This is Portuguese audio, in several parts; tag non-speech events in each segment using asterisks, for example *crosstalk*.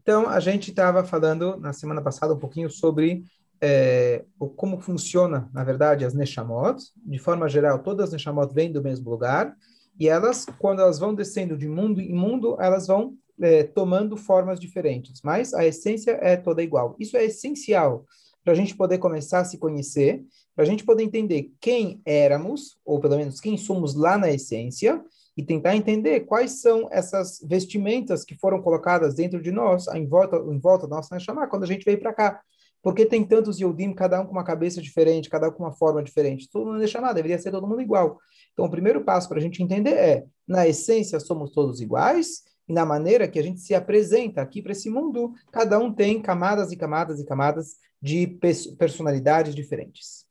Então, a gente estava falando na semana passada um pouquinho sobre é, como funciona, na verdade, as Neshamot. De forma geral, todas as Neshamot vêm do mesmo lugar, e elas, quando elas vão descendo de mundo em mundo, elas vão é, tomando formas diferentes, mas a essência é toda igual. Isso é essencial para a gente poder começar a se conhecer, para a gente poder entender quem éramos, ou pelo menos quem somos lá na essência, e tentar entender quais são essas vestimentas que foram colocadas dentro de nós, em volta, em volta da nossa chamar quando a gente veio para cá. Porque tem tantos Yodim, cada um com uma cabeça diferente, cada um com uma forma diferente. Todo mundo é chamado, deveria ser todo mundo igual. Então, o primeiro passo para a gente entender é, na essência, somos todos iguais, e na maneira que a gente se apresenta aqui para esse mundo, cada um tem camadas e camadas e camadas de personalidades diferentes.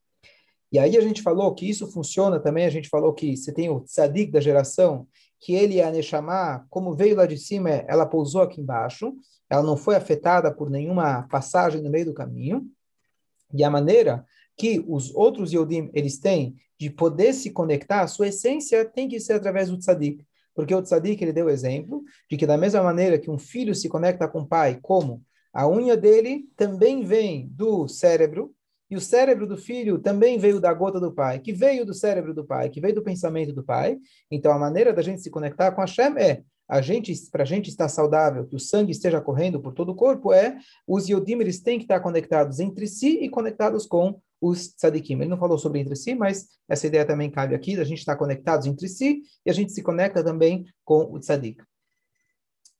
E aí a gente falou que isso funciona também, a gente falou que você tem o tzadik da geração, que ele é a Neshama, como veio lá de cima, ela pousou aqui embaixo, ela não foi afetada por nenhuma passagem no meio do caminho, e a maneira que os outros Yodim, eles têm de poder se conectar, a sua essência tem que ser através do tzadik, porque o tzadik, ele deu exemplo de que da mesma maneira que um filho se conecta com o pai, como a unha dele também vem do cérebro, e o cérebro do filho também veio da gota do pai, que veio do cérebro do pai, que veio do pensamento do pai. Então, a maneira da gente se conectar com a Hashem é a gente, para a gente estar saudável, que o sangue esteja correndo por todo o corpo, é os Yodim, eles têm que estar conectados entre si e conectados com os tzadikim. Ele não falou sobre entre si, mas essa ideia também cabe aqui, da gente estar conectados entre si e a gente se conecta também com o tzadik.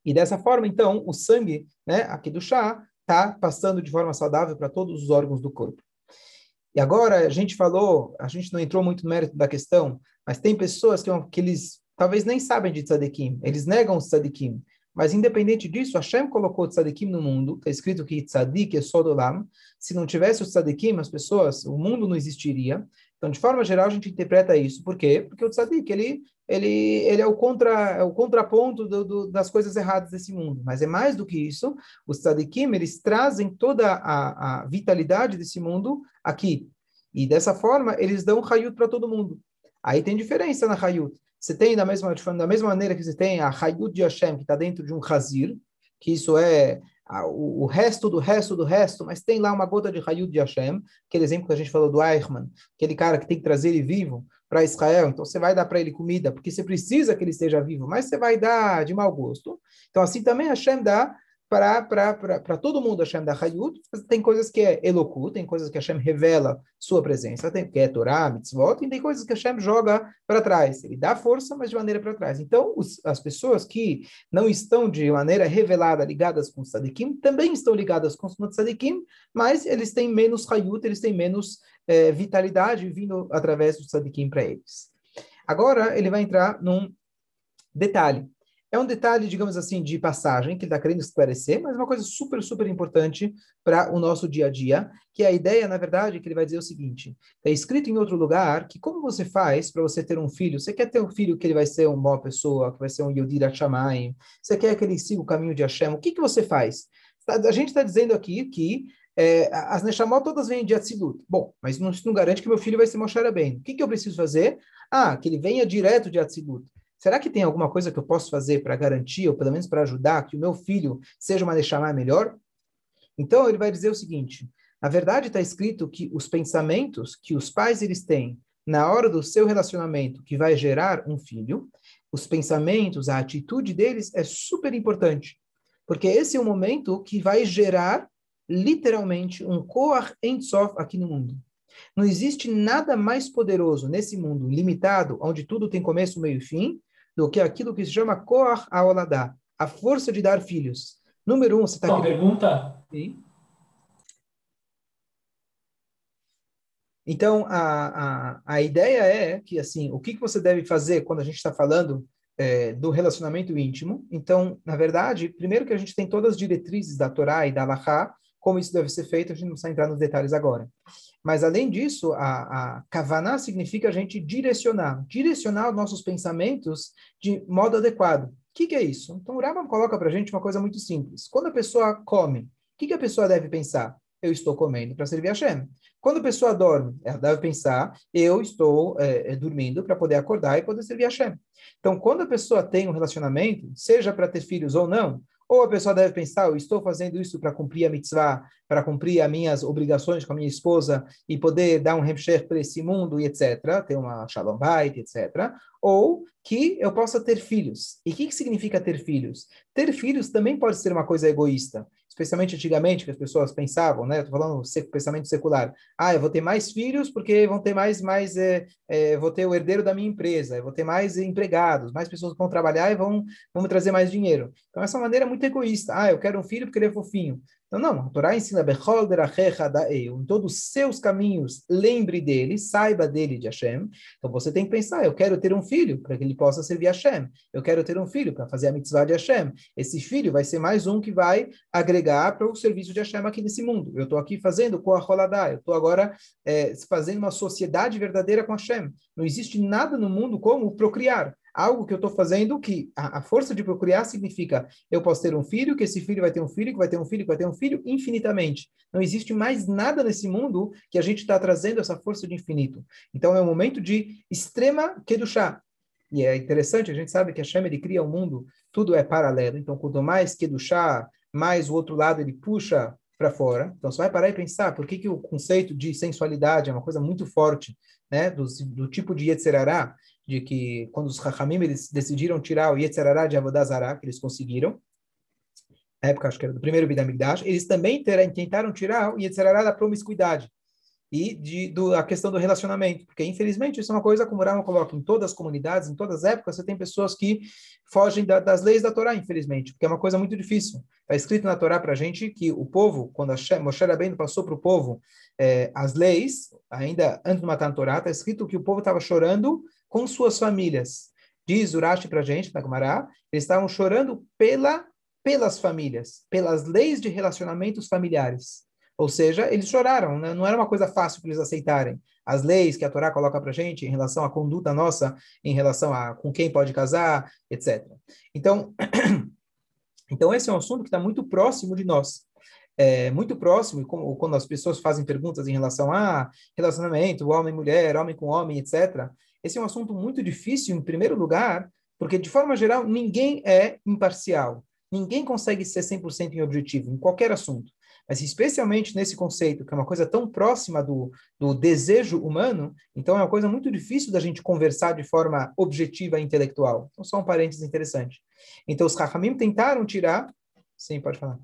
E dessa forma, então, o sangue né, aqui do chá está passando de forma saudável para todos os órgãos do corpo. E agora a gente falou, a gente não entrou muito no mérito da questão, mas tem pessoas que, que eles talvez nem sabem de tzadikim, eles negam os tzadikim. Mas independente disso, Hashem colocou tzadikim no mundo, está escrito que tzadik é só do lam. Se não tivesse os tzadikim, as pessoas, o mundo não existiria. Então, de forma geral, a gente interpreta isso. Por quê? Porque o tzadik, ele, ele, ele é, o contra, é o contraponto do, do, das coisas erradas desse mundo. Mas é mais do que isso. Os tzadikim, eles trazem toda a, a vitalidade desse mundo aqui. E dessa forma, eles dão hayut para todo mundo. Aí tem diferença na hayut. Você tem, da mesma, da mesma maneira que você tem a hayut de Hashem, que está dentro de um hazir, que isso é o, o, resto do resto do resto, mas tem lá uma gota de Hayud de Hashem, aquele exemplo que a gente falou do Eichmann, aquele cara que tem que trazer ele vivo para Israel, então você vai dar para ele comida, porque você precisa que ele esteja vivo, mas você vai dar de mau gosto. Então assim também Hashem dá para todo mundo Hashem da Hayut, tem coisas que é Eloku, tem coisas que Hashem revela sua presença, tem que é Torá, Mitzvot, e tem coisas que Hashem joga para trás. Ele dá força, mas de maneira para trás. Então, os, as pessoas que não estão de maneira revelada ligadas com o Sadikim, também estão ligadas com o Sadikim, mas eles têm menos Hayut, eles têm menos é, vitalidade vindo através do Sadikim para eles. Agora, ele vai entrar num detalhe. É um detalhe, digamos assim, de passagem, que ele está querendo esclarecer, mas uma coisa super, super importante para o nosso dia a dia, que é a ideia, na verdade, que ele vai dizer o seguinte: está escrito em outro lugar que como você faz para você ter um filho? Você quer ter um filho que ele vai ser uma boa pessoa, que vai ser um Yodir Hashamayim? Você quer que ele siga o caminho de Hashem? O que, que você faz? A gente está dizendo aqui que é, as Neshamot todas vêm de Atzilut. Bom, mas não, não garante que meu filho vai ser Moshe bem. O que, que eu preciso fazer? Ah, que ele venha direto de Atzilut. Será que tem alguma coisa que eu posso fazer para garantir, ou pelo menos para ajudar, que o meu filho seja uma Neshama melhor? Então, ele vai dizer o seguinte, na verdade está escrito que os pensamentos que os pais eles têm na hora do seu relacionamento que vai gerar um filho, os pensamentos, a atitude deles é super importante, porque esse é o momento que vai gerar literalmente um Koach Ensof aqui no mundo. Não existe nada mais poderoso nesse mundo limitado, onde tudo tem começo, meio e fim, do que aquilo que se chama Koach Aoladá, a força de dar filhos. Número um, você está... Uma pergunta? Sim. Então, a, a, a ideia é que, assim, o que, que você deve fazer quando a gente está falando é, do relacionamento íntimo? Então, na verdade, primeiro que a gente tem todas as diretrizes da Torá e da Alahá, como isso deve ser feito, a gente não precisa entrar nos detalhes agora. Mas, além disso, a, a kavaná significa a gente direcionar, direcionar os nossos pensamentos de modo adequado. O que, que é isso? Então, o Rambam coloca para a gente uma coisa muito simples. Quando a pessoa come, o que, que a pessoa deve pensar? Eu estou comendo para servir a Hashem. Quando a pessoa dorme, ela deve pensar, eu estou é, dormindo para poder acordar e poder servir a Hashem. Então, quando a pessoa tem um relacionamento, seja para ter filhos ou não, Ou a pessoa deve pensar, eu estou fazendo isso para cumprir a mitzvah, para cumprir as minhas obrigações com a minha esposa e poder dar um hemsher para esse mundo e etc., ter uma shalom bait, etc. Ou que eu possa ter filhos. E o que, que significa ter filhos? Ter filhos também pode ser uma coisa egoísta especialmente antigamente, que as pessoas pensavam, né? Estou falando pensamento secular. Ah, eu vou ter mais filhos porque vão ter mais, mais, é, é, vou ter o herdeiro da minha empresa, eu vou ter mais empregados, mais pessoas vão trabalhar e vão, vão trazer mais dinheiro. Então, essa é maneira muito egoísta. Ah, eu quero um filho porque ele é fofinho. Não, não, a Torá ensina em todos os seus caminhos, lembre dele, saiba dele de Hashem. Então você tem que pensar, eu quero ter um filho para que ele possa servir Hashem. Eu quero ter um filho para fazer a mitzvah de Hashem. Esse filho vai ser mais um que vai agregar para o serviço de Hashem aqui nesse mundo. Eu estou aqui fazendo com a Roladá, eu estou agora é, fazendo uma sociedade verdadeira com Hashem. Não existe nada no mundo como procriar algo que eu estou fazendo que a, a, força de procriar significa eu posso ter um filho, que esse filho vai ter um filho, que vai ter um filho, que vai ter um filho infinitamente. Não existe mais nada nesse mundo que a gente está trazendo essa força de infinito. Então é um momento de extrema kedushá. E é interessante, a gente sabe que a Shem ele cria o um mundo, tudo é paralelo. Então quanto mais kedushá, mais o outro lado ele puxa para fora. Então você vai parar e pensar por que, que o conceito de sensualidade é uma coisa muito forte, né, do, do tipo de Yetzerará, de que quando os Rahamim decidiram tirar o Yetzerará de Avodazará, que eles conseguiram, na época acho que era do primeiro Bidamigdash, eles também tentaram tirar o Yetzerará da promiscuidade e de, do, a questão do relacionamento, porque infelizmente isso é uma coisa como o Rama coloca em todas as comunidades, em todas as épocas, você tem pessoas que fogem da, das leis da Torá, infelizmente, porque é uma coisa muito difícil. Está escrito na Torá para a gente que o povo, quando a Moshe Rabbeinu passou para o povo eh, as leis, ainda antes de matar a Torá, está escrito que o povo estava chorando com suas famílias. Diz Urashi para a gente, na Gumará, eles estavam chorando pela, pelas famílias, pelas leis de relacionamentos familiares. Ou seja, eles choraram, né? não era uma coisa fácil para eles aceitarem. As leis que a Torá coloca para gente em relação à conduta nossa, em relação a com quem pode casar, etc. Então, *clears throat* então esse é um assunto que está muito próximo de nós. É, muito próximo, e como, quando as pessoas fazem perguntas em relação a relacionamento, homem mulher, homem com homem, etc., esse é um assunto muito difícil, em primeiro lugar, porque, de forma geral, ninguém é imparcial. Ninguém consegue ser 100% em objetivo, em qualquer assunto. Mas, especialmente nesse conceito, que é uma coisa tão próxima do, do desejo humano, então é uma coisa muito difícil da gente conversar de forma objetiva e intelectual. Então, só um parênteses interessante. Então, os Rahamim tentaram tirar. Sim, pode falar.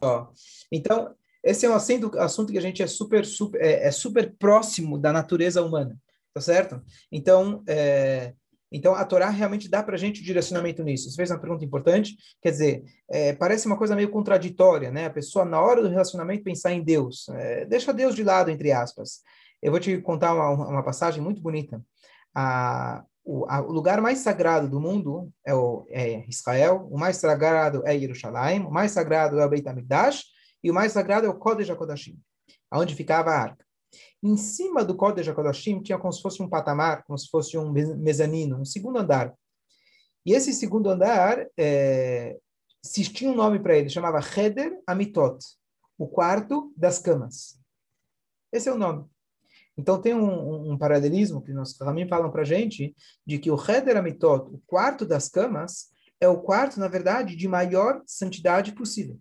Ó, então, esse é um assunto, assunto que a gente é super, super, é, é super próximo da natureza humana. Tá certo? Então, é, então a Torá realmente dá para a gente o direcionamento nisso. Você fez uma pergunta importante, quer dizer, é, parece uma coisa meio contraditória, né? A pessoa, na hora do relacionamento, pensar em Deus. É, deixa Deus de lado, entre aspas. Eu vou te contar uma, uma passagem muito bonita. A, o, a, o, lugar mais sagrado do mundo é, o, é Israel, o mais sagrado é Jerusalém, o mais sagrado é o Beit HaMikdash, e o mais sagrado é o Kodesh HaKodashim, onde ficava a arca. Em cima do Kodesh HaKodashim tinha como se fosse um patamar, como se fosse um mezanino, um segundo andar. E esse segundo andar, é, se tinha um nome para ele, chamava Heder Amitot, o quarto das camas. Esse é o nome. Então tem um, um, paralelismo que nós também falam para gente, de que o Heder Amitot, o quarto das camas, é o quarto, na verdade, de maior santidade possível.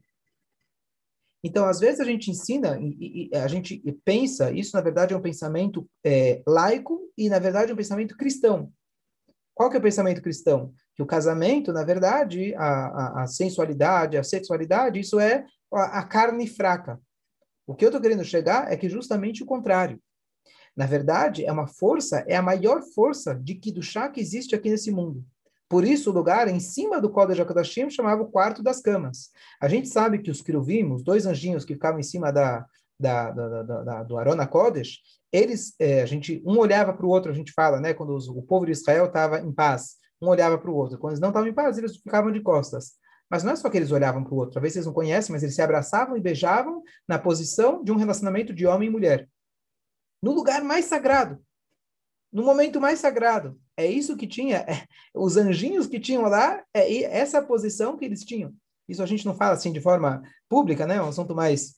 Então, às vezes a gente ensina, e, a gente pensa, isso na verdade é um pensamento é, laico e na verdade é um pensamento cristão. Qual que é o pensamento cristão? Que o casamento, na verdade, a, a, a sensualidade, a sexualidade, isso é a, a carne fraca. O que eu estou querendo chegar é que justamente o contrário. Na verdade, é uma força, é a maior força de que do chá que existe aqui nesse mundo. Por isso, o lugar em cima do Kodesh HaKodashim chamava o quarto das camas. A gente sabe que os Kiruvim, os dois anjinhos que ficavam em cima da, da, da, da do Arona Kodesh, eles, é, a gente, um olhava para o outro, a gente fala, né, quando os, o povo de Israel estava em paz, um olhava para o outro. Quando eles não estavam em paz, eles ficavam de costas. Mas não é só que eles olhavam para o outro, talvez vocês não conhecem, mas eles se abraçavam e beijavam na posição de um relacionamento de homem e mulher. No lugar mais sagrado, no momento mais sagrado. É isso que tinha, é, os anjinhos que tinham lá, é essa posição que eles tinham. Isso a gente não fala assim de forma pública, né? É um assunto mais,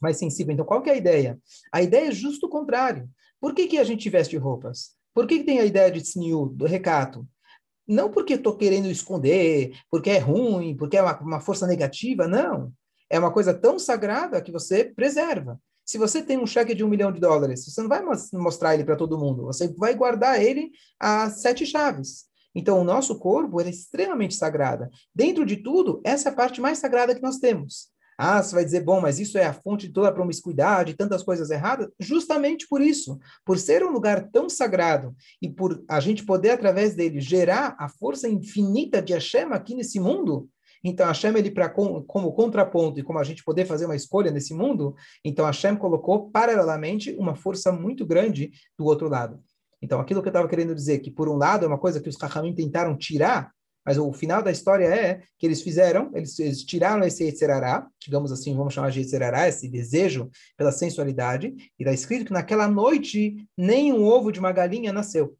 mais sensível. Então, qual que é a ideia? A ideia é justo o contrário. Por que, que a gente veste roupas? Por que, que tem a ideia de tsniu, do recato? não porque estou querendo esconder, porque é ruim, porque é uma, uma força negativa, não. É uma coisa tão sagrada que você preserva. Se você tem um cheque de um milhão de dólares, você não vai mostrar ele para todo mundo, você vai guardar ele a sete chaves. Então, o nosso corpo é extremamente sagrado. Dentro de tudo, essa é a parte mais sagrada que nós temos. Ah, você vai dizer, bom, mas isso é a fonte de toda a promiscuidade, tantas coisas erradas? Justamente por isso, por ser um lugar tão sagrado e por a gente poder, através dele, gerar a força infinita de Hashem aqui nesse mundo, então Hashem, ele para como contraponto e como a gente poder fazer uma escolha nesse mundo, então Hashem colocou paralelamente uma força muito grande do outro lado. Então aquilo que eu estava querendo dizer, que por um lado é uma coisa que os Kachamim tentaram tirar mas o final da história é que eles fizeram, eles, eles tiraram esse Yetzerará, digamos assim, vamos chamar de Yetzerará, esse desejo pela sensualidade, e está escrito que naquela noite nem um ovo de uma galinha nasceu.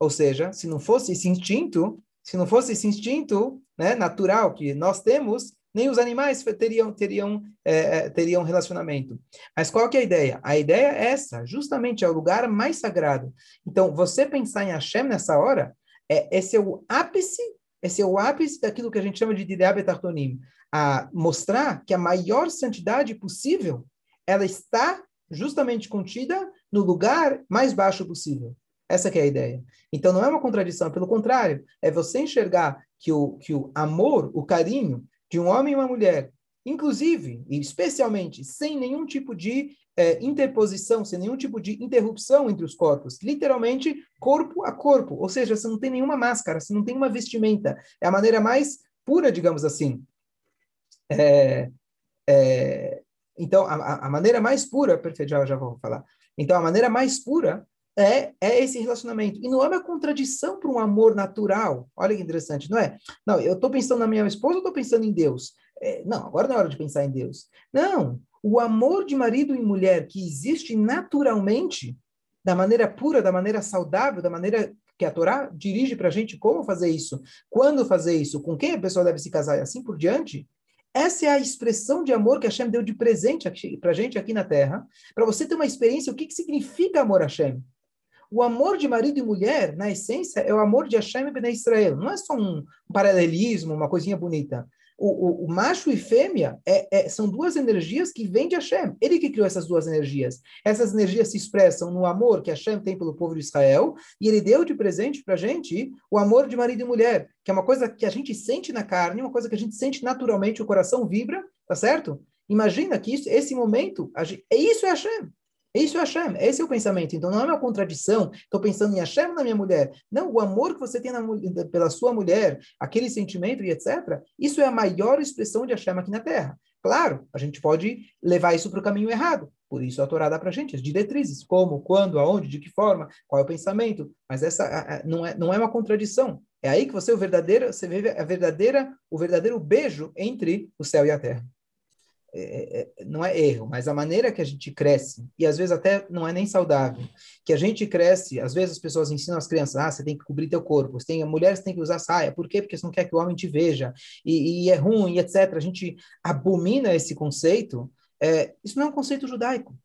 Ou seja, se não fosse esse instinto, se não fosse esse instinto né, natural que nós temos, nem os animais teriam teriam é, é, teriam relacionamento. Mas qual que é a ideia? A ideia é essa, justamente é o lugar mais sagrado. Então, você pensar em Hashem nessa hora é, esse é o ápice, esse é o ápice daquilo que a gente chama de Direa Betartonim, a mostrar que a maior santidade possível, ela está justamente contida no lugar mais baixo possível. Essa é a ideia. Então não é uma contradição, pelo contrário, é você enxergar que o, que o amor, o carinho de um homem e uma mulher, inclusive e especialmente sem nenhum tipo de é, interposição, sem nenhum tipo de interrupção entre os corpos, literalmente corpo a corpo, ou seja, você não tem nenhuma máscara, você não tem uma vestimenta, é a maneira mais pura, digamos assim. É, é, então, a, a, maneira mais pura, perfeito, já, já vou falar. Então, a maneira mais pura é, é esse relacionamento. E não é uma contradição para um amor natural. Olha que interessante, não é? Não, eu estou pensando na minha esposa ou estou pensando em Deus? É, não, agora não é hora de pensar em Deus. Não, o amor de marido e mulher que existe naturalmente, da maneira pura, da maneira saudável, da maneira que a Torá dirige para a gente como fazer isso, quando fazer isso, com quem a pessoa deve se casar e assim por diante, essa é a expressão de amor que Hashem deu de presente para a gente aqui na Terra, para você ter uma experiência, o que, que significa amor a Hashem. O amor de marido e mulher, na essência, é o amor de Hashem e Ben Israel. Não é só um paralelismo, uma coisinha bonita o, o, o macho e fêmea é, é, são duas energias que vêm de Hashem. Ele que criou essas duas energias. Essas energias se expressam no amor que Hashem tem pelo povo de Israel, e ele deu de presente para a gente o amor de marido e mulher, que é uma coisa que a gente sente na carne, uma coisa que a gente sente naturalmente, o coração vibra, tá certo? Imagina que isso, esse momento, é isso é Hashem. Isso é Hashem, esse é o pensamento. Então não é uma contradição, estou pensando em Hashem na minha mulher. Não, o amor que você tem na, pela sua mulher, aquele sentimento e etc., isso é a maior expressão de Hashem aqui na Terra. Claro, a gente pode levar isso para o caminho errado. Por isso a Torá dá para a gente as diretrizes, como, quando, aonde, de que forma, qual é o pensamento. Mas essa não é, não é uma contradição. É aí que você o verdadeiro, você vê a verdadeira, o verdadeiro beijo entre o céu e a terra. É, é, é, não é erro, mas a maneira que a gente cresce, e às vezes até não é nem saudável, que a gente cresce, às vezes as pessoas ensinam as crianças, ah, você tem que cobrir teu corpo, você tem, mulheres têm que usar saia, por quê? Porque você não quer que o homem te veja, e, e é ruim, etc. A gente abomina esse conceito, é, isso não é um conceito judaico,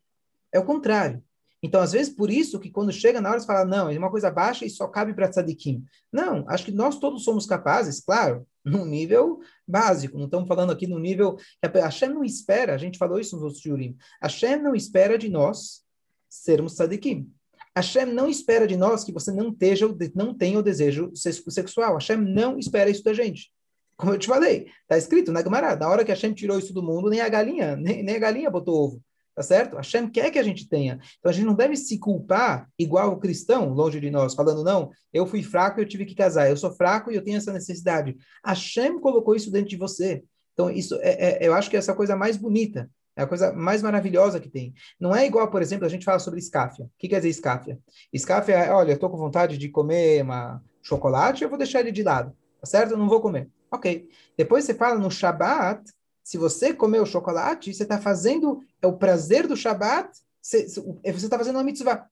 é o contrário. Então, às vezes, por isso que quando chega na hora, você fala, não, é uma coisa baixa e só cabe para tzadikim. Não, acho que nós todos somos capazes, claro, num nível básico, não estamos falando aqui no nível... A Hashem não espera, a gente falou isso nos outros jurim, Hashem não espera de nós sermos tzadikim. Hashem não espera de nós que você não, teja, não tenha o desejo sexual. Hashem não espera isso da gente. Como eu te falei, está escrito na Gemara, na hora que Hashem tirou isso do mundo, nem a galinha, nem, nem a galinha botou ovo. Tá certo? Hashem quer que a gente tenha. Então a gente não deve se culpar igual o cristão, longe de nós, falando, não, eu fui fraco eu tive que casar, eu sou fraco e eu tenho essa necessidade. Hashem colocou isso dentro de você. Então, isso é, é eu acho que é essa coisa mais bonita. É a coisa mais maravilhosa que tem. Não é igual, por exemplo, a gente fala sobre escáfia. O que quer dizer escáfia? Escáfia é, olha, estou com vontade de comer uma chocolate, eu vou deixar ele de lado. Tá certo? Eu não vou comer. Ok. Depois você fala no Shabat, se você comer o chocolate, você está fazendo é o prazer do Shabat, você está fazendo uma mitzvah.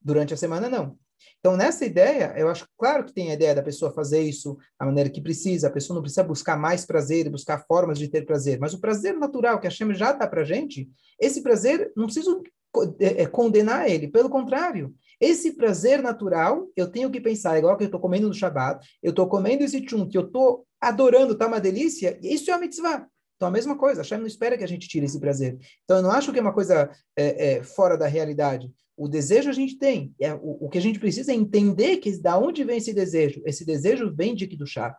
Durante a semana, não. Então, nessa ideia, eu acho claro que tem a ideia da pessoa fazer isso da maneira que precisa, a pessoa não precisa buscar mais prazer buscar formas de ter prazer, mas o prazer natural que a Hashem já dá para gente, esse prazer, não preciso é, é, condenar ele, pelo contrário, Esse prazer natural, eu tenho que pensar, igual que eu estou comendo no Shabat, eu estou comendo esse tchum, que eu estou adorando, tá uma delícia, isso é uma mitzvah. Então, a mesma coisa, Hashem não espera que a gente tire esse prazer. Então, eu não acho que é uma coisa é, é, fora da realidade. O desejo a gente tem. É, o, o, que a gente precisa é entender que da onde vem esse desejo. Esse desejo vem de chá.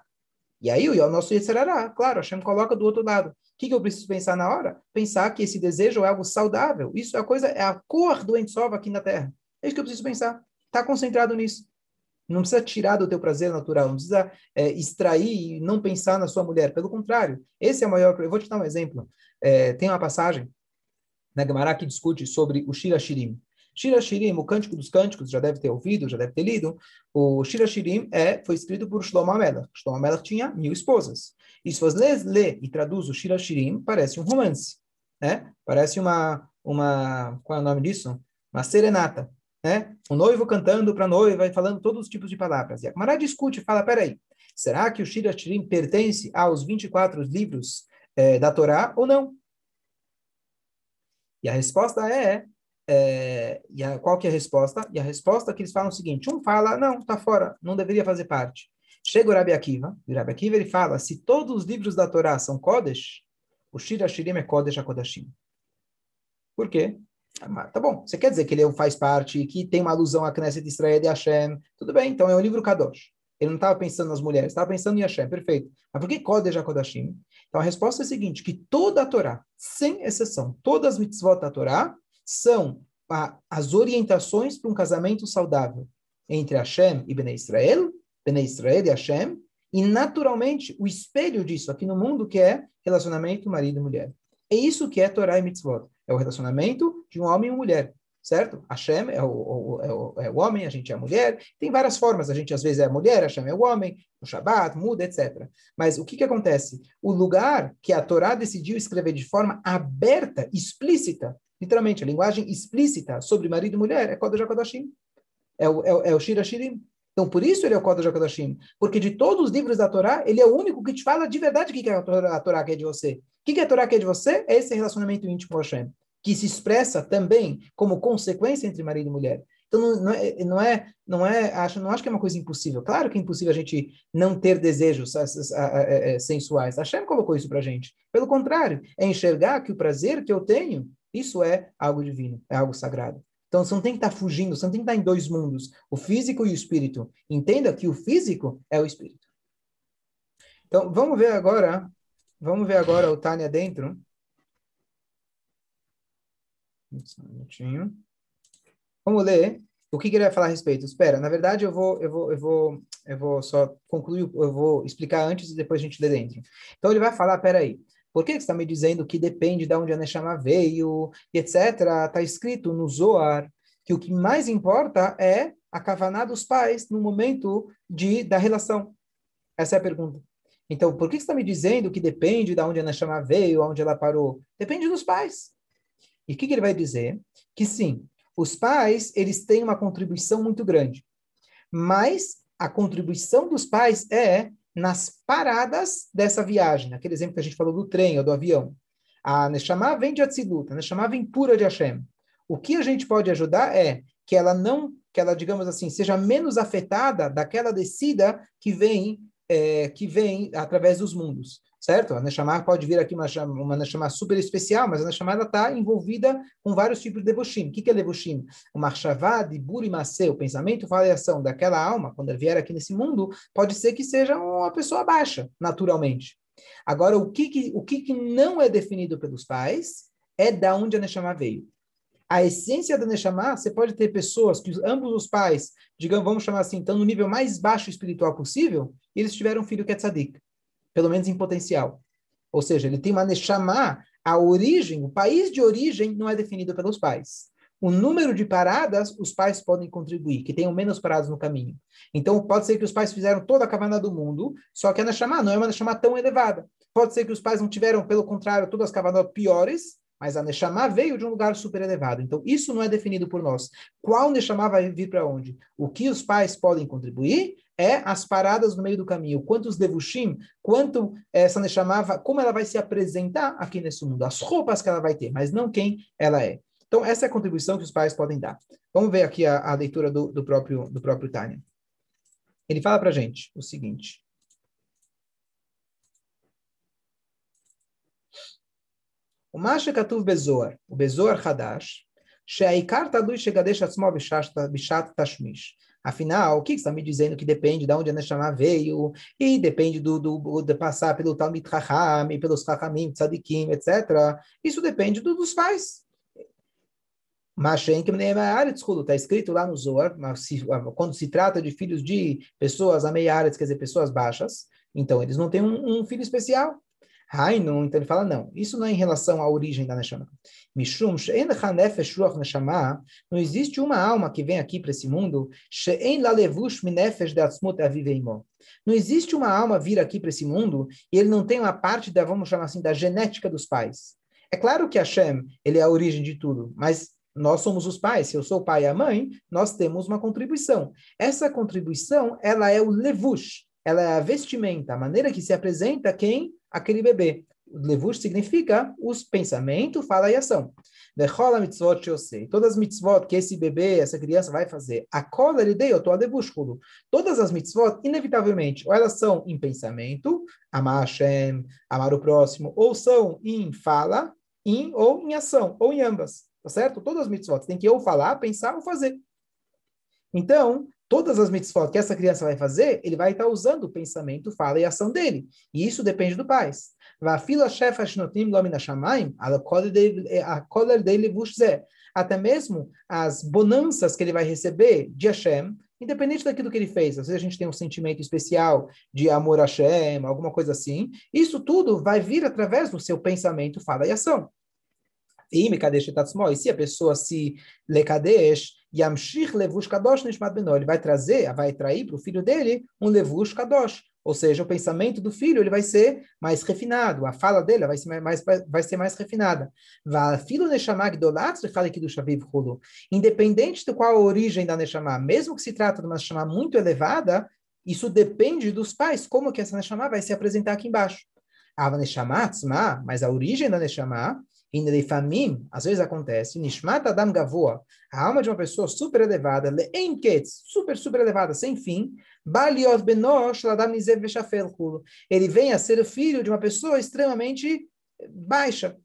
E aí, o nosso Yetzirará, claro, Hashem coloca do outro lado. O que, que eu preciso pensar na hora? Pensar que esse desejo é algo saudável. Isso é a coisa, é a cor do Ensov aqui na Terra. É isso que eu preciso pensar. Está concentrado nisso. Não precisa tirar do teu prazer natural, não precisa é, extrair e não pensar na sua mulher. Pelo contrário, esse é o maior. Eu vou te dar um exemplo. É, tem uma passagem na Gemara que discute sobre o Shira Shirim. Shira Shirim, o Cântico dos Cânticos, já deve ter ouvido, já deve ter lido. O Shira Shirim é, foi escrito por Shlomo Amelach. Shlomo Amelach tinha mil esposas. E se você lê, e traduz o Shira Shirim, parece um romance. Né? Parece uma, uma. Qual é o nome disso? Uma serenata né? O noivo cantando para a noiva e falando todos os tipos de palavras. E a Gemara discute e fala, peraí, será que o Shira Shirim pertence aos 24 livros é, da Torá ou não? E a resposta é, é e a, qual que é a resposta? E a resposta é que eles falam o seguinte, um fala, não, está fora, não deveria fazer parte. Chega o Rabi Akiva, o Rabi Akiva ele fala, se todos os livros da Torá são Kodesh, o Shira Shirim é Kodesh HaKodashim. Por quê? Tá bom, você quer dizer que ele faz parte, que tem uma alusão à Knesset Israel de Hashem, tudo bem, então é um livro Kadosh. Ele não estava pensando nas mulheres, estava pensando em Hashem, perfeito. Mas por que Kodesh HaKodashim? Então a resposta é a seguinte, que toda a Torá, sem exceção, todas as mitzvot da Torá, são a, as orientações para um casamento saudável entre Hashem e Bnei Israel, Bnei Israel e Hashem, e naturalmente o espelho disso aqui no mundo que é relacionamento marido e mulher. É isso que é Torá e mitzvot. É o relacionamento de um homem e uma mulher, certo? Hashem é o, o, é, o, é o homem, a gente é a mulher. Tem várias formas. A gente às vezes é a mulher, Hashem é o homem, o Shabat, muda, etc. Mas o que, que acontece? O lugar que a Torá decidiu escrever de forma aberta, explícita, literalmente, a linguagem explícita sobre marido e mulher é Kodesh. É o, é, é o Shira Shirim. Então, por isso ele é o Kodesh HaKodashim. Porque de todos os livros da Torá, ele é o único que te fala de verdade o que, que a Torá, quer de você. O que, que a Torá quer de você? É esse relacionamento íntimo com Hashem, que se expressa também como consequência entre marido e mulher. Então, não, é, não é, não é, acho, não acho que é uma coisa impossível. Claro que é impossível a gente não ter desejos é, sensuais. Hashem colocou isso para gente. Pelo contrário, é enxergar que o prazer que eu tenho, isso é algo divino, é algo sagrado. Então, você não tem que estar tá fugindo, você não tem que estar tá em dois mundos, o físico e o espírito. Entenda que o físico é o espírito. Então, vamos ver agora Vamos ver agora o Tânia dentro. Um minutinho. Vamos ler o que, que, ele vai falar a respeito. Espera, na verdade eu vou, eu vou, eu vou, eu vou só concluir, eu vou explicar antes e depois a gente lê dentro. Então ele vai falar, peraí, por que, está me dizendo que depende de onde a Neshama veio, etc. Está escrito no Zoar que o que mais importa é a kavaná dos pais no momento de, da relação. Essa é a pergunta. Então, por que você está me dizendo que depende de onde a Neshama veio, onde ela parou? Depende dos pais. E o que, que ele vai dizer? Que sim, os pais, eles têm uma contribuição muito grande. Mas a contribuição dos pais é nas paradas dessa viagem. Aquele exemplo que a gente falou do trem ou do avião. A Neshama vem de Atzilut, a Neshama vem pura de Hashem. O que a gente pode ajudar é que ela não, que ela, digamos assim, seja menos afetada daquela descida que vem é, que vem através dos mundos, certo? A Neshama pode vir aqui uma, uma Neshama super especial, mas a Neshama está envolvida com vários tipos de Devoshim. O que, que é Devoshim? O Marshavá de Burimase, o pensamento, fala e ação daquela alma, quando ele vier aqui nesse mundo, pode ser que seja uma pessoa baixa, naturalmente. Agora, o que, que, o que, que não é definido pelos pais é da onde a Neshama veio a essência da Neshama, você pode ter pessoas que ambos os pais, digamos, vamos chamar assim, estão no nível mais baixo espiritual possível, e eles tiveram um filho que é tzadik, pelo menos em potencial. Ou seja, ele tem uma Neshama, a origem, o país de origem não é definido pelos pais. O número de paradas, os pais podem contribuir, que tenham menos paradas no caminho. Então, pode ser que os pais fizeram toda a caverna do mundo, só que a Neshama não é uma Neshama tão elevada. Pode ser que os pais não tiveram, pelo contrário, todas as cavernas piores, mas a Neshama veio de um lugar super elevado. Então, isso não é definido por nós. Qual Neshama vai vir para onde? O que os pais podem contribuir é as paradas no meio do caminho. Quantos devushim, quanto essa Neshama, como ela vai se apresentar aqui nesse mundo. As roupas que ela vai ter, mas não quem ela é. Então, essa é a contribuição que os pais podem dar. Vamos ver aqui a, a leitura do, do, próprio, do próprio Tânia. Ele fala para gente o seguinte. O Masha Katuv Bezoar, o Bezoar Hadash, Sheikar Tadui Shegadesh Atzmo Bishat Tashmish. Afinal, o que está me dizendo que depende de onde a Neshama veio, e depende do, do, de passar pelo Talmid Chacham, pelos Chachamim, Tzadikim, etc. Isso depende do, dos pais. Está escrito lá no Zohar, quando se trata de filhos de pessoas ameiares, quer dizer, pessoas baixas, então eles não têm um, um filho especial. Hainu, então ele fala, não, isso não é em relação à origem da Neshama. Mishum, Neshama, não existe uma alma que vem aqui para esse mundo, não existe uma alma vir aqui para esse mundo e ele não tem uma parte da, vamos chamar assim, da genética dos pais. É claro que Hashem, ele é a origem de tudo, mas nós somos os pais, se eu sou o pai e a mãe, nós temos uma contribuição. Essa contribuição, ela é o levush, ela é a vestimenta, a maneira que se apresenta quem? Aquele bebê. Levush significa os pensamentos, fala e ação. Vechola mitzvot sei. Todas as mitzvot que esse bebê, essa criança vai fazer, a cola ele deu, eu levushkulo. Todas as mitzvot, inevitavelmente, ou elas são em pensamento, amar Hashem, amar o próximo, ou são em fala, em ou em ação, ou em ambas. Tá certo? Todas as mitzvot tem que ou falar, pensar ou fazer. Então, todas as mitzvot que essa criança vai fazer, ele vai estar usando o pensamento, fala e ação dele. E isso depende do pai. Até mesmo as bonanças que ele vai receber de Hashem, independente daquilo que ele fez. Às vezes a gente tem um sentimento especial de amor a Hashem, alguma coisa assim. Isso tudo vai vir através do seu pensamento, fala e ação. E se a pessoa se lekadesh, yamshich levush kadosh nishmat beno, ele vai trazer, vai trair para o filho dele um levush kadosh, ou seja, o pensamento do filho ele vai ser mais refinado, a fala dele vai ser mais, vai ser mais refinada. Filho Neshama do Independente de qual a origem da Neshama, mesmo que se trata de uma Neshama muito elevada, isso depende dos pais, como que essa Neshama vai se apresentar aqui embaixo. A Neshama, mas a origem da Neshama, Inelifamim, às vezes acontece, Nishmat Adam Gavoa, a alma de uma pessoa super elevada, Leenketz, super, super elevada, sem fim, Baliot Benosh Ladam Nizev Veshafel Ele vem a ser o filho de uma pessoa extremamente baixa.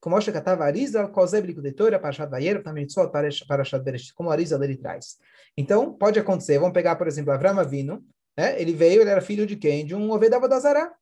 Como Moshe Katava Arizal, Kozeb Likudetora, Parashat Vayer, Tamitzot, Parashat Bereshit, como Arizal ele traz. Então, pode acontecer, vamos pegar, por exemplo, Avram Avinu, né? ele veio, ele era filho de quem? De um Ovedava Dazará,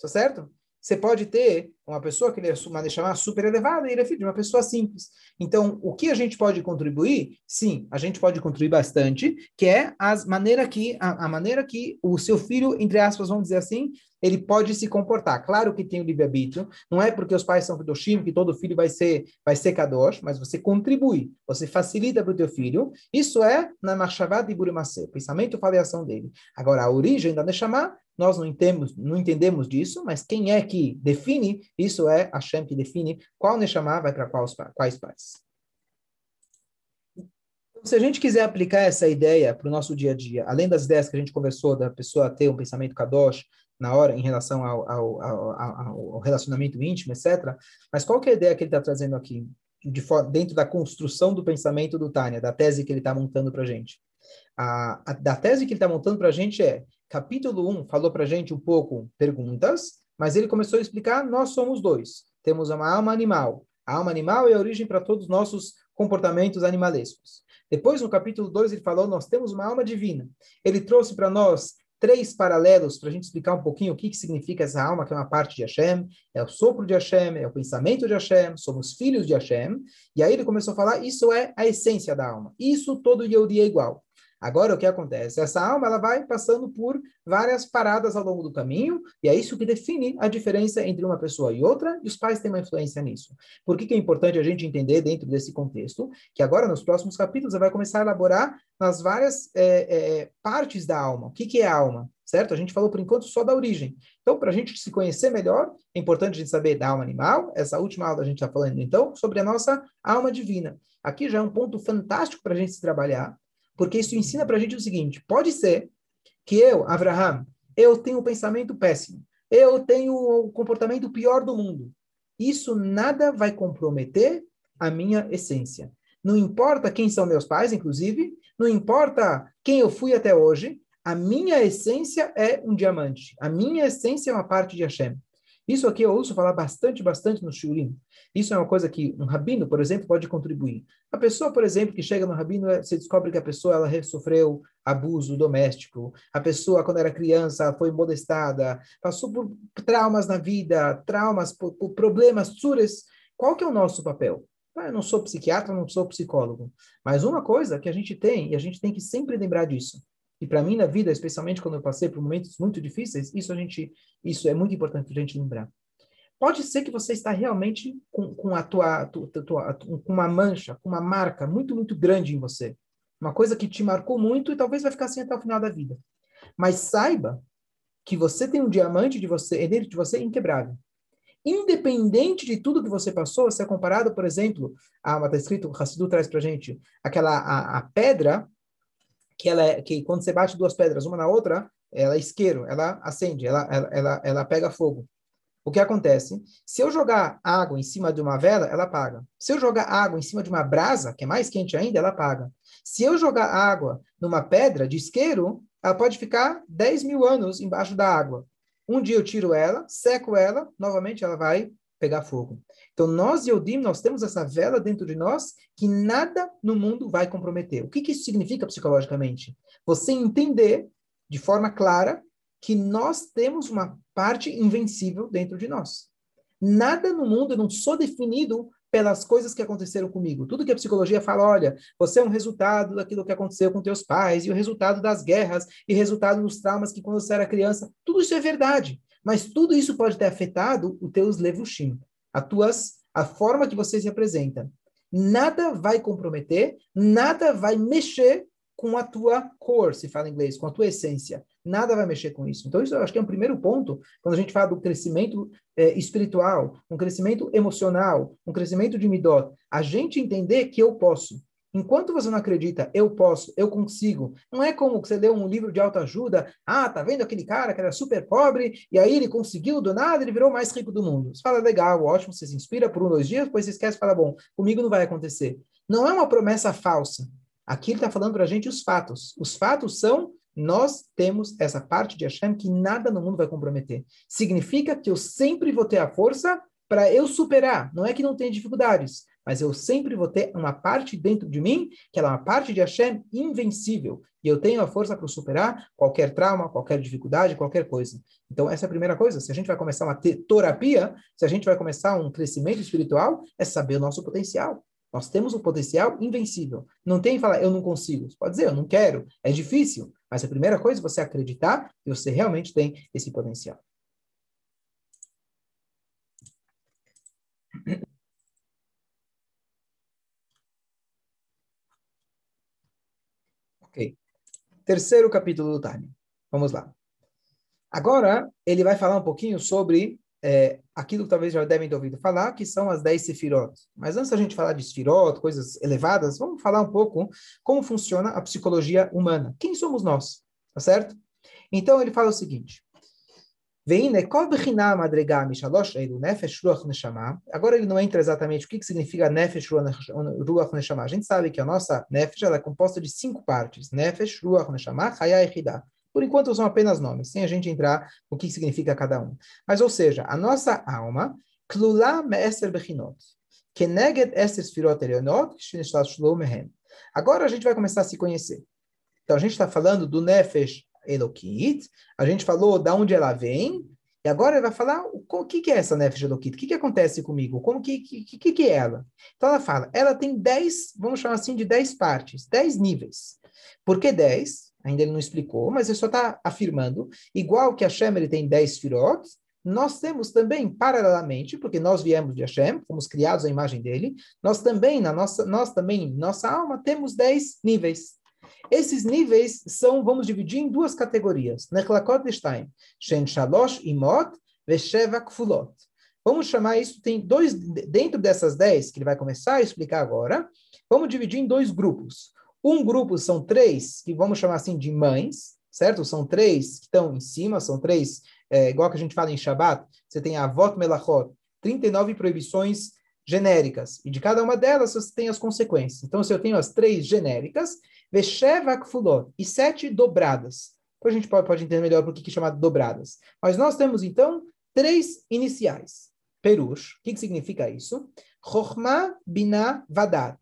tá certo? Você pode ter uma pessoa que ele é uma chamar super elevada e ele é filho de uma pessoa simples. Então, o que a gente pode contribuir? Sim, a gente pode contribuir bastante, que é as maneira que a, a maneira que o seu filho, entre aspas, vamos dizer assim, ele pode se comportar. Claro que tem o livre-arbítrio, não é porque os pais são Kedoshim que todo filho vai ser vai ser Kadosh, mas você contribui, você facilita para o teu filho. Isso é na Marshavat de Burimase, pensamento e avaliação dele. Agora, a origem da Neshama nós não entendemos, não entendemos disso, mas quem é que define? Isso é Hashem que define qual Neshama vai para quais, quais pais. Então, se a gente quiser aplicar essa ideia para o nosso dia a dia, além das ideias que a gente conversou da pessoa ter um pensamento kadosh na hora em relação ao, ao, ao, ao relacionamento íntimo, etc., mas qual que é a ideia que ele está trazendo aqui? De, dentro da construção do pensamento do Tânia, da tese que ele está montando para a gente. A, da tese que ele está montando para a gente é capítulo 1 falou para a gente um pouco perguntas, mas ele começou a explicar, nós somos dois. Temos uma alma animal. A alma animal é a origem para todos os nossos comportamentos animalescos. Depois, no capítulo 2, ele falou, nós temos uma alma divina. Ele trouxe para nós três paralelos para a gente explicar um pouquinho o que, que significa essa alma, que é uma parte de Hashem, é o sopro de Hashem, é o pensamento de Hashem, somos filhos de Hashem. E aí ele começou a falar, isso é a essência da alma. Isso todo Yehudi é igual. Agora, o que acontece? Essa alma ela vai passando por várias paradas ao longo do caminho, e é isso que define a diferença entre uma pessoa e outra, e os pais têm uma influência nisso. Por que, que é importante a gente entender dentro desse contexto? Que agora, nos próximos capítulos, vai começar a elaborar nas várias é, é, partes da alma. O que, que é a alma? Certo? A gente falou por enquanto só da origem. Então, para a gente se conhecer melhor, é importante a gente saber da alma animal. Essa última aula a gente está falando, então, sobre a nossa alma divina. Aqui já é um ponto fantástico para a gente se trabalhar, porque isso ensina para a gente o seguinte: pode ser que eu, Abraham, eu tenho um pensamento péssimo, eu tenho o comportamento pior do mundo. Isso nada vai comprometer a minha essência. Não importa quem são meus pais, inclusive, não importa quem eu fui até hoje, a minha essência é um diamante. A minha essência é uma parte de Hashem. Isso aqui eu ouço falar bastante, bastante no Shurim. Isso é uma coisa que um rabino, por exemplo, pode contribuir. A pessoa, por exemplo, que chega no rabino, você descobre que a pessoa ela sofreu abuso doméstico. A pessoa, quando era criança, foi molestada, passou por traumas na vida, traumas, por, por problemas, tsuras. Qual que é o nosso papel? Ah, eu não sou psiquiatra, não sou psicólogo. Mas uma coisa que a gente tem, e a gente tem que sempre lembrar disso, e para mim na vida, especialmente quando eu passei por momentos muito difíceis, isso a gente, isso é muito importante a gente lembrar. Pode ser que você está realmente com, com a tua, tua, tua, com uma mancha, com uma marca muito muito grande em você, uma coisa que te marcou muito e talvez vai ficar assim até o final da vida. Mas saiba que você tem um diamante de você, dentro de você inquebrável. Independente de tudo que você passou, se é comparado, por exemplo, a, está escrito, o Hassidu traz para gente, aquela a, a pedra que ela é, que quando você bate duas pedras uma na outra, ela é isqueiro, ela acende, ela, ela, ela, ela pega fogo. O que acontece? Se eu jogar água em cima de uma vela, ela apaga. Se eu jogar água em cima de uma brasa, que é mais quente ainda, ela apaga. Se eu jogar água numa pedra de isqueiro, ela pode ficar 10 mil anos embaixo da água. Um dia eu tiro ela, seco ela, novamente ela vai pegar fogo. Então, nós, Yodim, nós temos essa vela dentro de nós que nada no mundo vai comprometer. O que, que isso significa psicologicamente? Você entender de forma clara que nós temos uma parte invencível dentro de nós. Nada no mundo, eu não sou definido pelas coisas que aconteceram comigo. Tudo que a psicologia fala, olha, você é um resultado daquilo que aconteceu com teus pais, e o resultado das guerras, e resultado dos traumas que quando você era criança, tudo isso é verdade. Mas tudo isso pode ter afetado os teus levushim, a tuas, a forma que você se apresenta. Nada vai comprometer, nada vai mexer com a tua cor, se fala em inglês, com a tua essência. Nada vai mexer com isso. Então, isso eu acho que é um primeiro ponto, quando a gente fala do crescimento é, espiritual, um crescimento emocional, um crescimento de midot. A gente entender que eu posso. Enquanto você não acredita, eu posso, eu consigo, não é como você lê um livro de autoajuda, ah, tá vendo aquele cara que era super pobre, e aí ele conseguiu do nada, ele virou o mais rico do mundo. Você fala, legal, ótimo, você se inspira por um, dois dias, depois você esquece e fala, bom, comigo não vai acontecer. Não é uma promessa falsa. Aqui ele está falando para a gente os fatos. Os fatos são, nós temos essa parte de Hashem que nada no mundo vai comprometer. Significa que eu sempre vou ter a força para eu superar. Não é que não tenha dificuldades, mas eu sempre vou ter uma parte dentro de mim, que ela é uma parte de Hashem invencível. E eu tenho a força para superar qualquer trauma, qualquer dificuldade, qualquer coisa. Então, essa é a primeira coisa. Se a gente vai começar uma terapia, se a gente vai começar um crescimento espiritual, é saber o nosso potencial. Nós temos um potencial invencível. Não tem que falar, eu não consigo. Você pode dizer, eu não quero. É difícil. Mas a primeira coisa é você acreditar que você realmente tem esse potencial. Ok. Terceiro capítulo do Tânia. Vamos lá. Agora, ele vai falar um pouquinho sobre é, aquilo que talvez já devem ter ouvido falar, que são as 10 sefirot. Mas antes da gente falar de sefirot, coisas elevadas, vamos falar um pouco como funciona a psicologia humana. Quem somos nós? Tá certo? Então, ele fala o seguinte. Agora ele não entra exatamente o que, que significa Nefesh Ruach Neshama. A gente sabe que a nossa Nefesh ela é composta de cinco partes. Nefesh Ruach Neshama Chaya Echidah. Por enquanto são apenas nomes, sem a gente entrar no que significa cada um. Mas, ou seja, a nossa alma, Klula Me'eser Bechinot, Keneged Eser Sfirot Elionot. Agora a gente vai começar a se conhecer. Então, a gente está falando do Nefesh Elokit, a gente falou de onde ela vem, e agora ele vai falar o, que, que é essa Nefesh Elokit, o que, que acontece comigo, como que, que, que, que é ela. Então ela fala, ela tem dez, vamos chamar assim de dez partes, dez níveis. Por que dez? Ainda ele não explicou, mas ele só está afirmando, igual que Hashem ele tem dez firot, nós temos também, paralelamente, porque nós viemos de Hashem, fomos criados à imagem dele, nós também, na nossa, nós também, nossa alma, temos dez níveis. Esses níveis são, vamos dividir em duas categorias. Nechlakot Stein, Shen Shalosh Imot, Vesheva Kfulot. Vamos chamar isso, tem dois, dentro dessas dez, que ele vai começar a explicar agora, vamos dividir em dois grupos. Um grupo são três, que vamos chamar assim de mães, certo? São três que estão em cima, são três, é, igual que a gente fala em Shabat, você tem a Avot Melachot, 39 proibições genéricas, e de cada uma delas você tem as consequências. Então, se eu tenho as três genéricas, Vesheva Kfulot, e sete dobradas. Depois a gente pode, pode entender melhor por que é chamado dobradas. Mas nós temos, então, três iniciais. Perush, o que, que significa isso? Chochma, Binah, Vadat.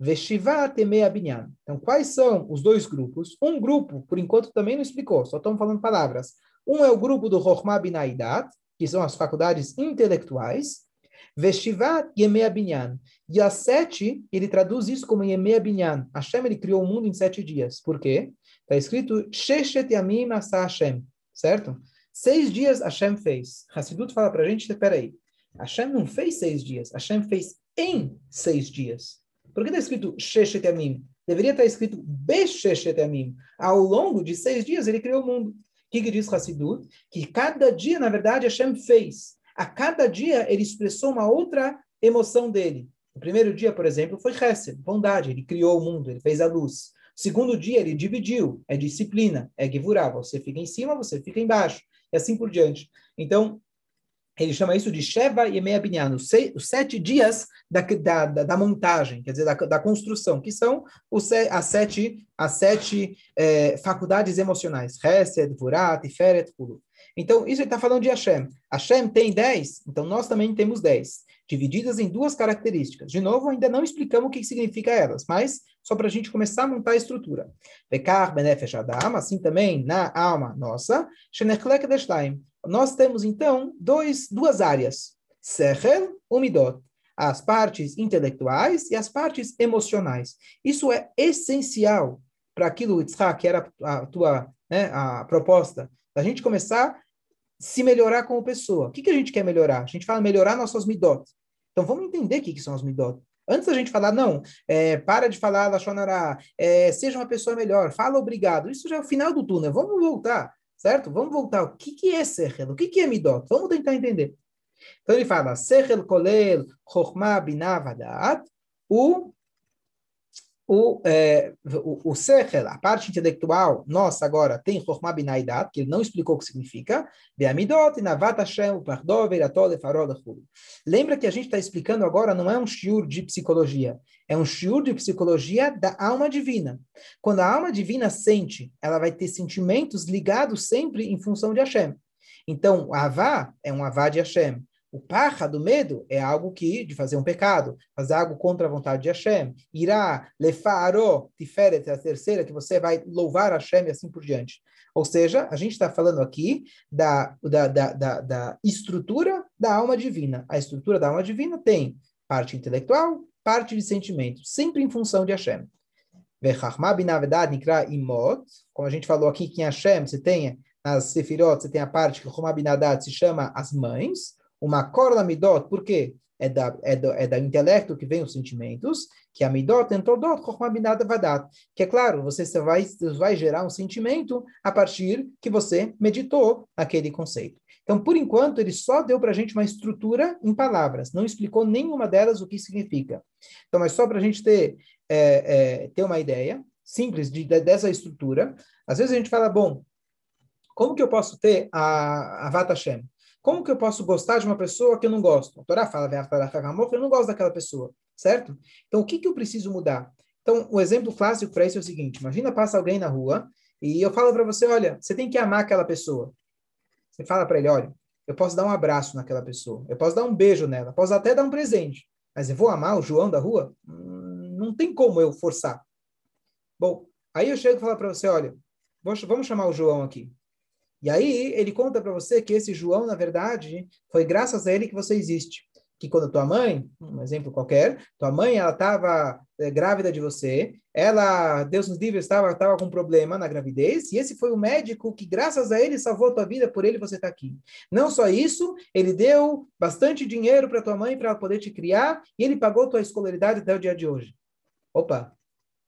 Veshiva, Temea, Binyan. Então, quais são os dois grupos? Um grupo, por enquanto, também não explicou, só estamos falando palavras. Um é o grupo do Chochma, Binah e Dat, que são as faculdades intelectuais. Veshivat Yemea Binyan. E a sete, ele traduz isso como Yemea Binyan. Hashem, ele criou o mundo em sete dias. Por quê? Está escrito Sheshet Yamim Asa Hashem. Certo? Seis dias Hashem fez. Hassidut fala para a gente, espera aí. Hashem não fez seis dias. Hashem fez em seis dias. Por que está escrito Sheshet Yamim? Deveria estar escrito Besheshet Yamim. Ao longo de seis dias ele criou o mundo. O que, que diz Hassidut? Que cada dia, na verdade, Hashem fez. A cada dia ele expressou uma outra emoção dele. O primeiro dia, por exemplo, foi Hesed, bondade. Ele criou o mundo, ele fez a luz. O segundo dia, ele dividiu, é disciplina, é Gevurah. Você fica em cima, você fica embaixo. E assim por diante. Então, ele chama isso de Sheva e Meia os, sete dias da, da, da, montagem, quer dizer, da, da construção, que são os, as sete, as sete é, faculdades emocionais. Hesed, Vurat, Tiferet, Kulu. Então, isso ele está falando de Hashem. Hashem tem dez, então nós também temos dez, divididas em duas características. De novo, ainda não explicamos o que significa elas, mas só para a gente começar a montar a estrutura. Bekar benefesh adam, assim também na alma nossa, shenechlek deshtaim. Nós temos, então, dois, duas áreas, sechel e midot as partes intelectuais e as partes emocionais. Isso é essencial para aquilo, Yitzhak, que era a tua né, a proposta, da gente começar a se melhorar como pessoa. O que, que a gente quer melhorar? A gente fala melhorar nossas midot. Então vamos entender o que, que são as midot. Antes da gente falar, não, é, para de falar Lachonará, é, seja uma pessoa melhor, fala obrigado. Isso já é o final do túnel. Vamos voltar, certo? Vamos voltar. O que, que é Sechel? O que, que é Midot? Vamos tentar entender. Então ele fala, Sechel Kolel Chochma Binavadat, o o, é, o, o Sechel, a parte intelectual, nossa agora tem Chokhmah Binaidat, que ele não explicou o que significa, Beamidot, Navat Hashem, Pardov, Eiratol, Farol, Lembra que a gente está explicando agora, não é um shiur de psicologia, é um shiur de psicologia da alma divina. Quando a alma divina sente, ela vai ter sentimentos ligados sempre em função de Hashem. Então, Avá é um Avá de Hashem. O parra do medo é algo que, de fazer um pecado, fazer algo contra a vontade de Hashem. Irá, lefaro, tiferet, a terceira, que você vai louvar Hashem e assim por diante. Ou seja, a gente está falando aqui da, da, da, da, da estrutura da alma divina. A estrutura da alma divina tem parte intelectual, parte de sentimento, sempre em função de Hashem. Como a gente falou aqui que em Hashem você tem nas Sefirot, você tem a parte que Romabinadat se chama as mães, uma corda midot, por quê? É da, é, do, é da intelecto que vem os sentimentos, que a midot entodot chokhmah vadat. Que é claro, você vai, vai gerar um sentimento a partir que você meditou aquele conceito. Então, por enquanto, ele só deu para a gente uma estrutura em palavras, não explicou nenhuma delas o que significa. Então, mas só para a gente ter, é, é, ter uma ideia simples de, de, dessa estrutura, às vezes a gente fala, bom, como que eu posso ter a, a Vata Hashem? Como que eu posso gostar de uma pessoa que eu não gosto? A Torá fala, eu não gosto daquela pessoa, certo? Então, o que, que eu preciso mudar? Então, o exemplo clássico para isso é o seguinte: imagina passa alguém na rua e eu falo para você, olha, você tem que amar aquela pessoa. Você fala para ele, olha, eu posso dar um abraço naquela pessoa, eu posso dar um beijo nela, posso até dar um presente, mas eu vou amar o João da rua? Hum, não tem como eu forçar. Bom, aí eu chego e falo para você, olha, vamos chamar o João aqui. E aí ele conta para você que esse João, na verdade, foi graças a ele que você existe. Que quando tua mãe, um exemplo qualquer, tua mãe ela estava é, grávida de você, ela, Deus nos livre, estava estava com um problema na gravidez, e esse foi o médico que graças a ele salvou tua vida, por ele você está aqui. Não só isso, ele deu bastante dinheiro para tua mãe para ela poder te criar, e ele pagou tua escolaridade até o dia de hoje. Opa,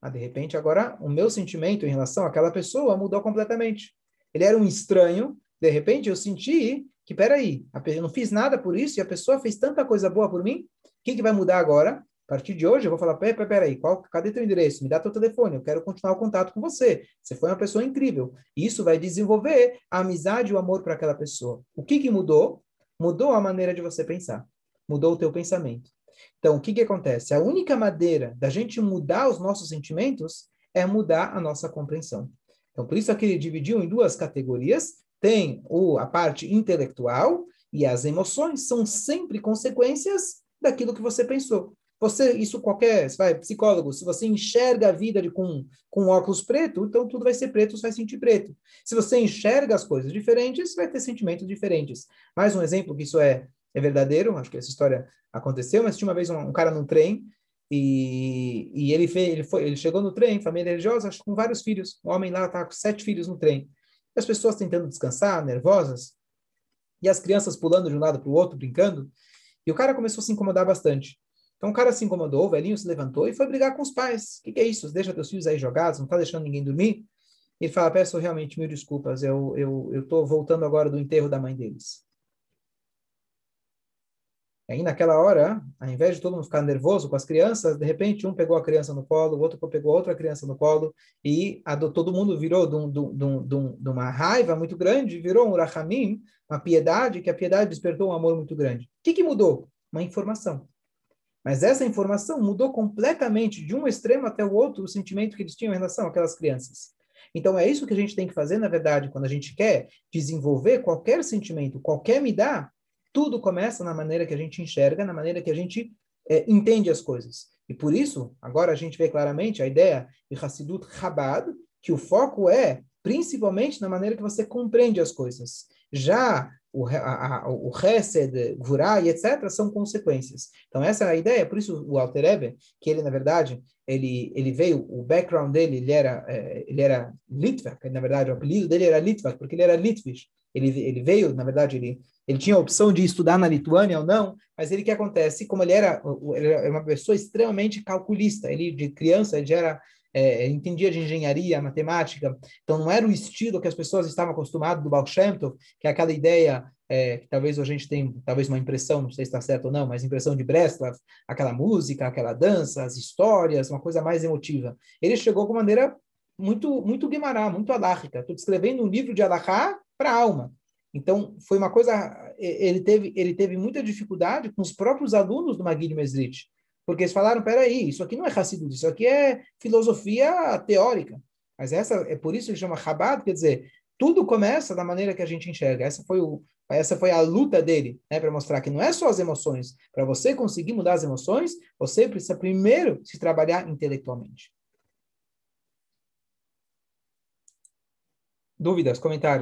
ah, de repente agora o meu sentimento em relação àquela pessoa mudou completamente ele era um estranho, de repente eu senti que, peraí, eu não fiz nada por isso e a pessoa fez tanta coisa boa por mim, o que, que vai mudar agora? A partir de hoje eu vou falar, peraí, peraí, qual, cadê teu endereço? Me dá teu telefone, eu quero continuar o contato com você. Você foi uma pessoa incrível. E isso vai desenvolver a amizade e o amor para aquela pessoa. O que, que mudou? Mudou a maneira de você pensar. Mudou o teu pensamento. Então, o que, que acontece? A única maneira da gente mudar os nossos sentimentos é mudar a nossa compreensão. Então, por isso aqui ele dividiu em duas categorias. Tem o, a parte intelectual e as emoções são sempre consequências daquilo que você pensou. Você, isso qualquer, vai, psicólogo, se você enxerga a vida de, com, com óculos preto, então tudo vai ser preto, você vai sentir preto. Se você enxerga as coisas diferentes, vai ter sentimentos diferentes. Mais um exemplo que isso é, é verdadeiro, acho que essa história aconteceu, mas tinha uma vez um, um cara num trem, e, e ele, fez, ele, foi, ele chegou no trem, família religiosa, com vários filhos. O homem lá estava com sete filhos no trem. E as pessoas tentando descansar, nervosas, e as crianças pulando de um lado para o outro, brincando. E o cara começou a se incomodar bastante. Então o cara se incomodou, o velhinho se levantou e foi brigar com os pais. O que, que, é isso? Deixa teus filhos aí jogados, não está deixando ninguém dormir? Ele fala, peço realmente mil desculpas, eu estou eu, eu voltando agora do enterro da mãe deles. Aí, naquela hora, ao invés de todo mundo ficar nervoso com as crianças, de repente, um pegou a criança no colo, o outro pegou outra criança no colo, e a do, todo mundo virou de, um, de, um, de, um, de, uma raiva muito grande, virou um rachamim, uma piedade, que a piedade despertou um amor muito grande. O que, que mudou? Uma informação. Mas essa informação mudou completamente, de um extremo até o outro, o sentimento que eles tinham em relação àquelas crianças. Então, é isso que a gente tem que fazer, na verdade, quando a gente quer desenvolver qualquer sentimento, qualquer me dá, tudo começa na maneira que a gente enxerga, na maneira que a gente é, entende as coisas. E por isso, agora a gente vê claramente a ideia de Hassidut Chabad, que o foco é principalmente na maneira que você compreende as coisas. Já o, a, a, o Hesed, Gvurah e etc. são consequências. Então essa é a ideia, por isso o Alter Ebe, que ele na verdade, ele, ele veio, o background dele, ele era, é, ele era Litvak, na verdade o apelido dele era Litvak, porque ele era Litvish. Ele, ele veio, na verdade, ele, ele tinha a opção de estudar na Lituânia ou não, mas ele que acontece, como ele era, ele era uma pessoa extremamente calculista, ele de criança ele já era é, entendia de engenharia, matemática, então não era o estilo que as pessoas estavam acostumadas do Baal Shem Tov, que é aquela ideia é, que talvez a gente tenha talvez uma impressão, não sei se está certo ou não, mas impressão de Breslov, aquela música, aquela dança, as histórias, uma coisa mais emotiva. Ele chegou com maneira muito muito Guimará, muito alárrica. Estou descrevendo um livro de alahá para a alma. Então, foi uma coisa, ele teve, ele teve muita dificuldade com os próprios alunos do Magid Mesrit, porque eles falaram, peraí, isso aqui não é Hassidut, isso aqui é filosofia teórica. Mas essa é por isso que chama Chabad, quer dizer, tudo começa da maneira que a gente enxerga. Essa foi, o, essa foi a luta dele, né, para mostrar que não é só as emoções. Para você conseguir mudar as emoções, você precisa primeiro se trabalhar intelectualmente. Dúvidas, comentários?